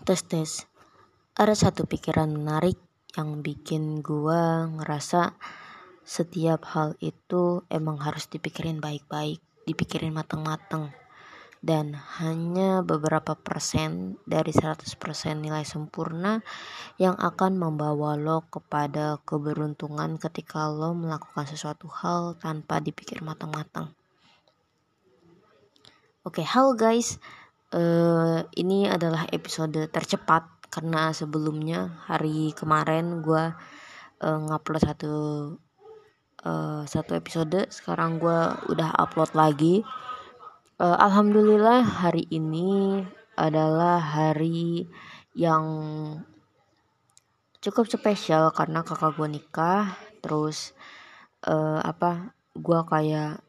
tes tes. Ada satu pikiran menarik yang bikin gua ngerasa setiap hal itu emang harus dipikirin baik-baik dipikirin mateng-mateng. Dan hanya beberapa persen dari 100% nilai sempurna yang akan membawa lo kepada keberuntungan ketika lo melakukan sesuatu hal tanpa dipikir matang-matang. Oke, okay, halo guys uh, ini adalah episode tercepat karena sebelumnya hari kemarin gue uh, ngupload satu uh, satu episode. Sekarang gue udah upload lagi. Uh, alhamdulillah hari ini adalah hari yang cukup spesial karena kakak gue nikah. Terus uh, apa gue kayak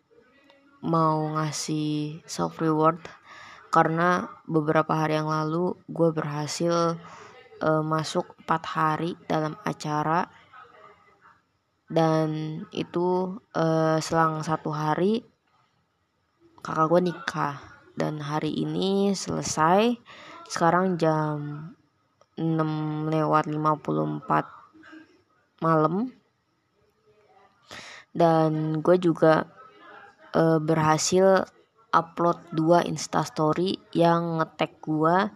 mau ngasih self reward karena beberapa hari yang lalu gue berhasil uh, masuk 4 hari dalam acara. Dan itu uh, selang satu hari kakak gue nikah. Dan hari ini selesai sekarang jam 6 lewat 54 malam. Dan gue juga uh, berhasil upload dua instastory yang ngetek gua.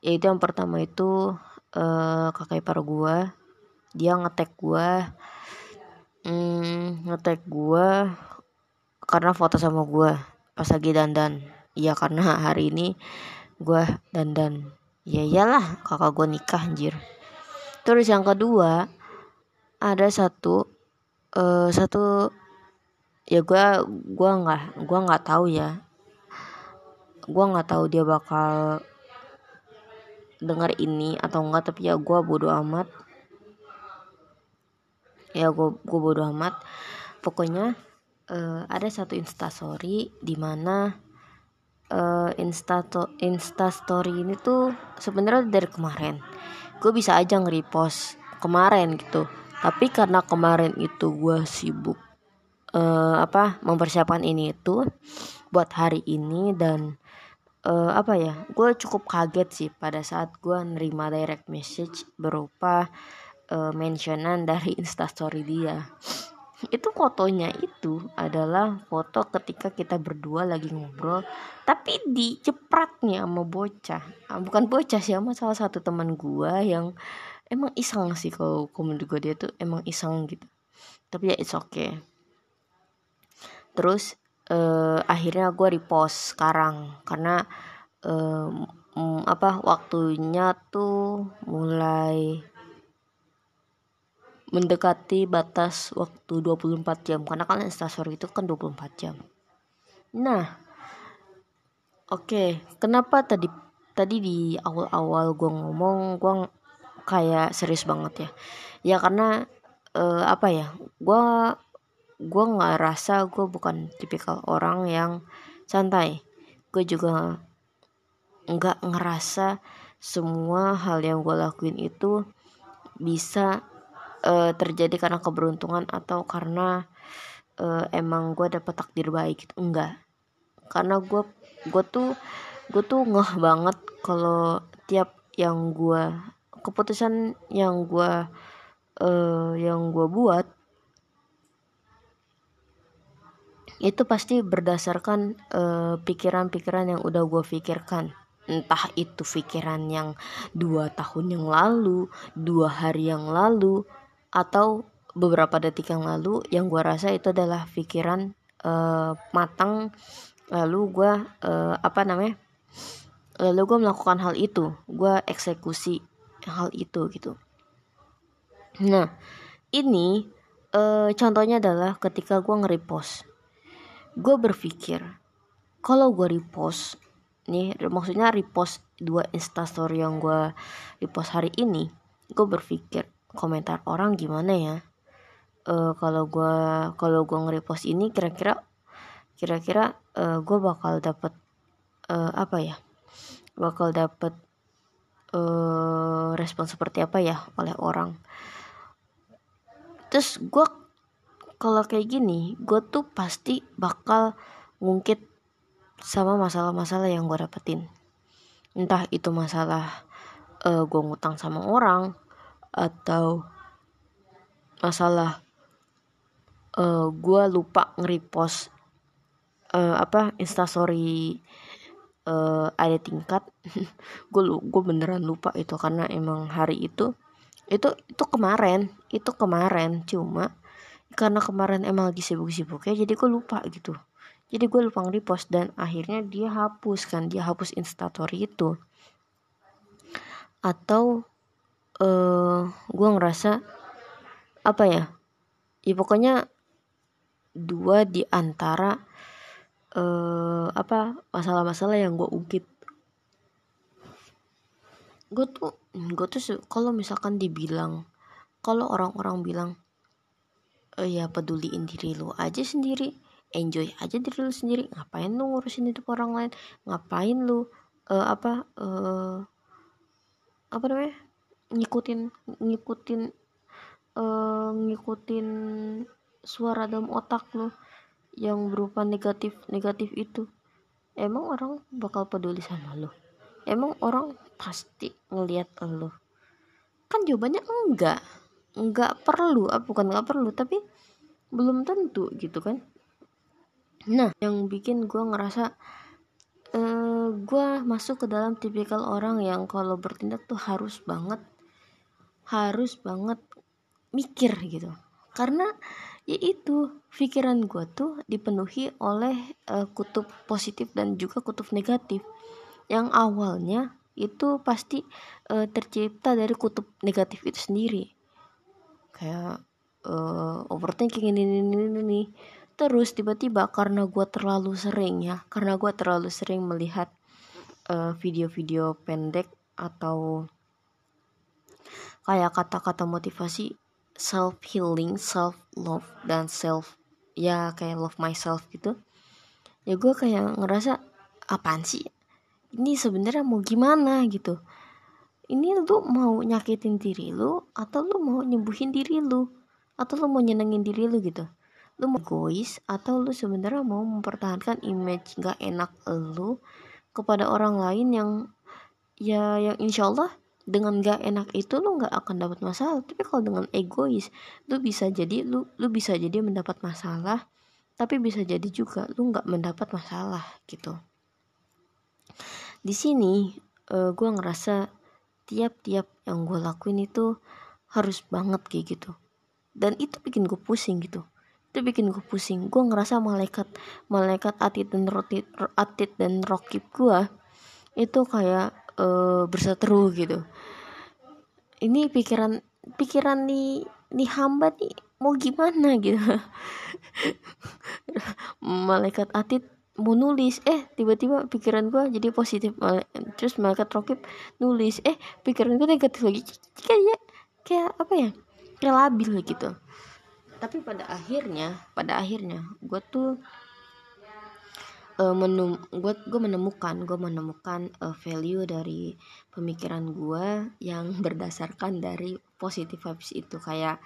Yaitu yang pertama itu uh, kakak ipar gua. Dia ngetek gua. Mm, ngetek gua karena foto sama gua pas lagi dandan. Iya karena hari ini gua dandan. Ya iyalah kakak gua nikah anjir. Terus yang kedua ada satu uh, satu ya gue gue nggak gue nggak tahu ya. Gue nggak tahu dia bakal dengar ini atau enggak tapi ya gue bodoh amat. Ya gue gue bodoh amat. Pokoknya uh, ada satu instastory di mana uh, insta instastory ini tuh sebenarnya dari kemarin. Gue bisa aja nge-repost kemarin gitu. Tapi karena kemarin itu gue sibuk uh, apa mempersiapkan ini itu buat hari ini dan uh, apa ya gue cukup kaget sih pada saat gue nerima direct message berupa uh, mentionan dari instastory dia. Itu fotonya itu adalah foto ketika kita berdua lagi ngobrol tapi dicepratnya sama bocah. Ah, bukan bocah sih sama salah satu teman gue yang emang iseng sih kalau komen gue dia tuh emang iseng gitu. Tapi ya it's okay terus uh, akhirnya gue repost sekarang. Karena um, apa waktunya tuh mulai mendekati batas waktu 24 jam. Karena kan instastory itu kan 24 jam. Nah oke. Okay, kenapa tadi tadi di awal-awal gue ngomong gue kayak serius banget ya? Ya karena uh, apa ya gue gue nggak rasa gue bukan tipikal orang yang santai. Gue juga nggak ngerasa semua hal yang gue lakuin itu bisa uh, terjadi karena keberuntungan atau karena uh, emang gue dapet takdir baik itu enggak karena gue gue tuh gue tuh ngeh banget kalau tiap yang gue keputusan yang gue uh, yang gue buat itu pasti berdasarkan pikiran pikiran-pikiran yang udah gue pikirkan. Entah itu pikiran yang dua tahun yang lalu dua hari yang lalu atau beberapa detik yang lalu yang gue rasa itu adalah pikiran uh, matang. Lalu gue uh, apa namanya lalu gue melakukan hal itu gue eksekusi hal itu gitu. Nah ini uh, contohnya adalah ketika gue nge-repost gue berpikir kalau gue repost nih maksudnya repost dua instastory yang gue repost hari ini gue berpikir komentar orang gimana ya? Uh, kalau gue kalau gue nge-repost ini kira-kira kira-kira uh, gue bakal dapet uh, apa ya? Bakal dapet uh, respon seperti apa ya oleh orang? Terus gue kalau kayak gini gue tuh pasti bakal ngungkit sama masalah-masalah yang gue dapetin. Entah itu masalah uh, gue ngutang sama orang atau masalah uh, gue lupa nge-repost uh, apa instastory uh, ada tingkat. Gue gue beneran lupa itu karena emang hari itu itu itu kemarin itu kemarin. Cuma karena kemarin emang lagi sibuk-sibuk ya jadi gue lupa gitu. Jadi gue lupa nge-repost dan akhirnya dia hapus kan dia hapus instastory itu. Atau uh, gue ngerasa apa ya ya pokoknya dua di antara uh, apa masalah-masalah yang gue ungkit. Gue tuh gue tuh kalau misalkan dibilang kalau orang-orang bilang e, ya peduliin diri lu aja sendiri. Enjoy aja diri lu sendiri. Ngapain lu ngurusin hidup orang lain? Ngapain lu uh, apa uh, apa namanya? Ngikutin ngikutin uh, ngikutin suara dalam otak lo yang berupa negatif negatif itu. Emang orang bakal peduli sama lo emang orang pasti ngelihat lo kan jawabannya enggak enggak perlu ah, bukan enggak perlu tapi belum tentu gitu kan. Nah yang bikin gue ngerasa uh, eh, gue masuk ke dalam tipikal orang yang kalau bertindak tuh harus banget harus banget mikir gitu. Karena ya itu pikiran gue tuh dipenuhi oleh uh, kutub positif dan juga kutub negatif. Yang awalnya itu pasti uh, tercipta dari kutub negatif itu sendiri kayak uh, overthinking ini ini ini, ini. terus tiba-tiba karena gue terlalu sering ya karena gue terlalu sering melihat video-video uh, pendek atau kayak kata-kata motivasi self healing self love dan self ya kayak love myself gitu. Ya gue kayak ngerasa apaan sih? Ini sebenarnya mau gimana? gitu ini lu mau nyakitin diri lu atau lu mau nyembuhin diri lu? Atau lu mau nyenengin diri lu gitu? Lu mau egois atau lu sebenarnya mau mempertahankan image gak enak lu kepada orang lain yang ya yang insya Allah dengan gak enak itu lu nggak akan dapat masalah. Tapi kalau dengan egois lu bisa jadi lu lu bisa jadi mendapat masalah tapi bisa jadi juga lu nggak mendapat masalah gitu. Di sini uh, eh, gue ngerasa tiap-tiap yang gue lakuin itu harus banget kayak gitu. Dan itu bikin gue pusing gitu. Itu bikin gue pusing. Gue ngerasa malaikat malaikat atit dan rotit atit dan rokip gue itu kayak uh, berseteru gitu. Ini pikiran pikiran nih nih hamba nih mau gimana gitu. Malaikat atit mau nulis eh tiba-tiba pikiran gue jadi positif. Terus malaikat rokib nulis. Eh pikiran gue negatif lagi. Kayak kayak apa ya? Kayak labil gitu. Tapi pada akhirnya pada akhirnya gue tuh uh, menem gue gue menemukan gue menemukan uh, value dari pemikiran gue yang berdasarkan dari positive vibes itu. Kayak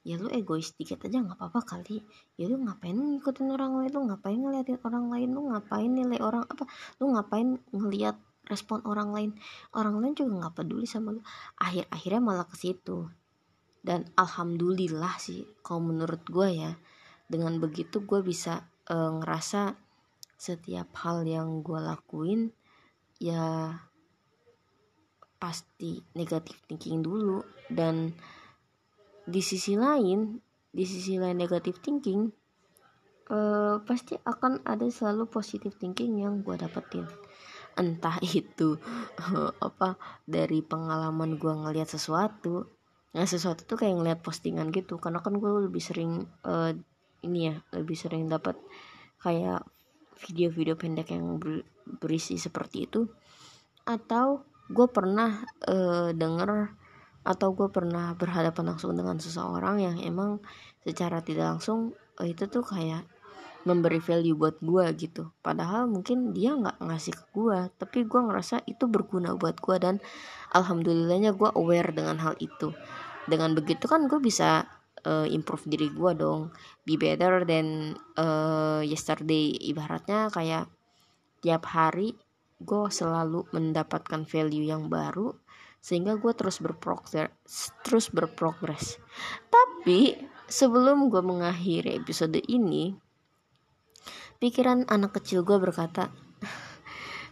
ya lu egois dikit aja nggak apa-apa kali. Ya lu ngapain ngikutin orang lain? Lu ngapain ngeliatin orang lain? Lu ngapain nilai orang apa? Lu ngapain ngeliat respon orang lain? Orang lain juga nggak peduli sama lu. Akhir akhirnya malah ke situ. Dan alhamdulillah sih kalau menurut gue ya dengan begitu gue bisa uh, ngerasa setiap hal yang gue lakuin ya pasti negatif thinking dulu. Dan di sisi lain di sisi lain negatif thinking uh, pasti akan ada selalu positif thinking yang gue dapetin. Entah itu uh, apa dari pengalaman gue ngeliat sesuatu. Nah sesuatu tuh kayak ngeliat postingan gitu. Karena kan gue lebih sering uh, ini ya lebih sering dapat kayak video-video pendek yang ber, berisi seperti itu. Atau gue pernah uh, denger atau gue pernah berhadapan langsung dengan seseorang yang emang secara tidak langsung uh, itu tuh kayak memberi value buat gue gitu. Padahal mungkin dia nggak ngasih ke gue tapi gue ngerasa itu berguna buat gue dan alhamdulillahnya gue aware dengan hal itu. Dengan begitu kan gue bisa uh, improve diri gue dong. Be better than uh, yesterday. Ibaratnya kayak tiap hari gue selalu mendapatkan value yang baru sehingga gue terus berprogres terus berprogres. Tapi sebelum gue mengakhiri episode ini pikiran anak kecil gue berkata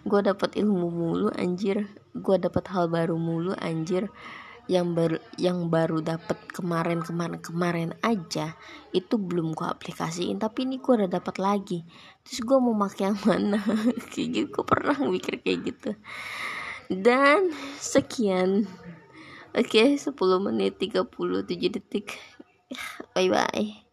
gue dapat ilmu mulu anjir. Gue dapat hal baru mulu anjir. Yang baru yang baru dapat kemarin kemarin kemarin aja itu belum gue aplikasiin. Tapi ini gue udah dapat lagi. Terus gue mau pakai yang mana? Kayak gitu gue pernah mikir kayak gitu dan sekian. Oke okay, 10 menit 37 detik. Bye bye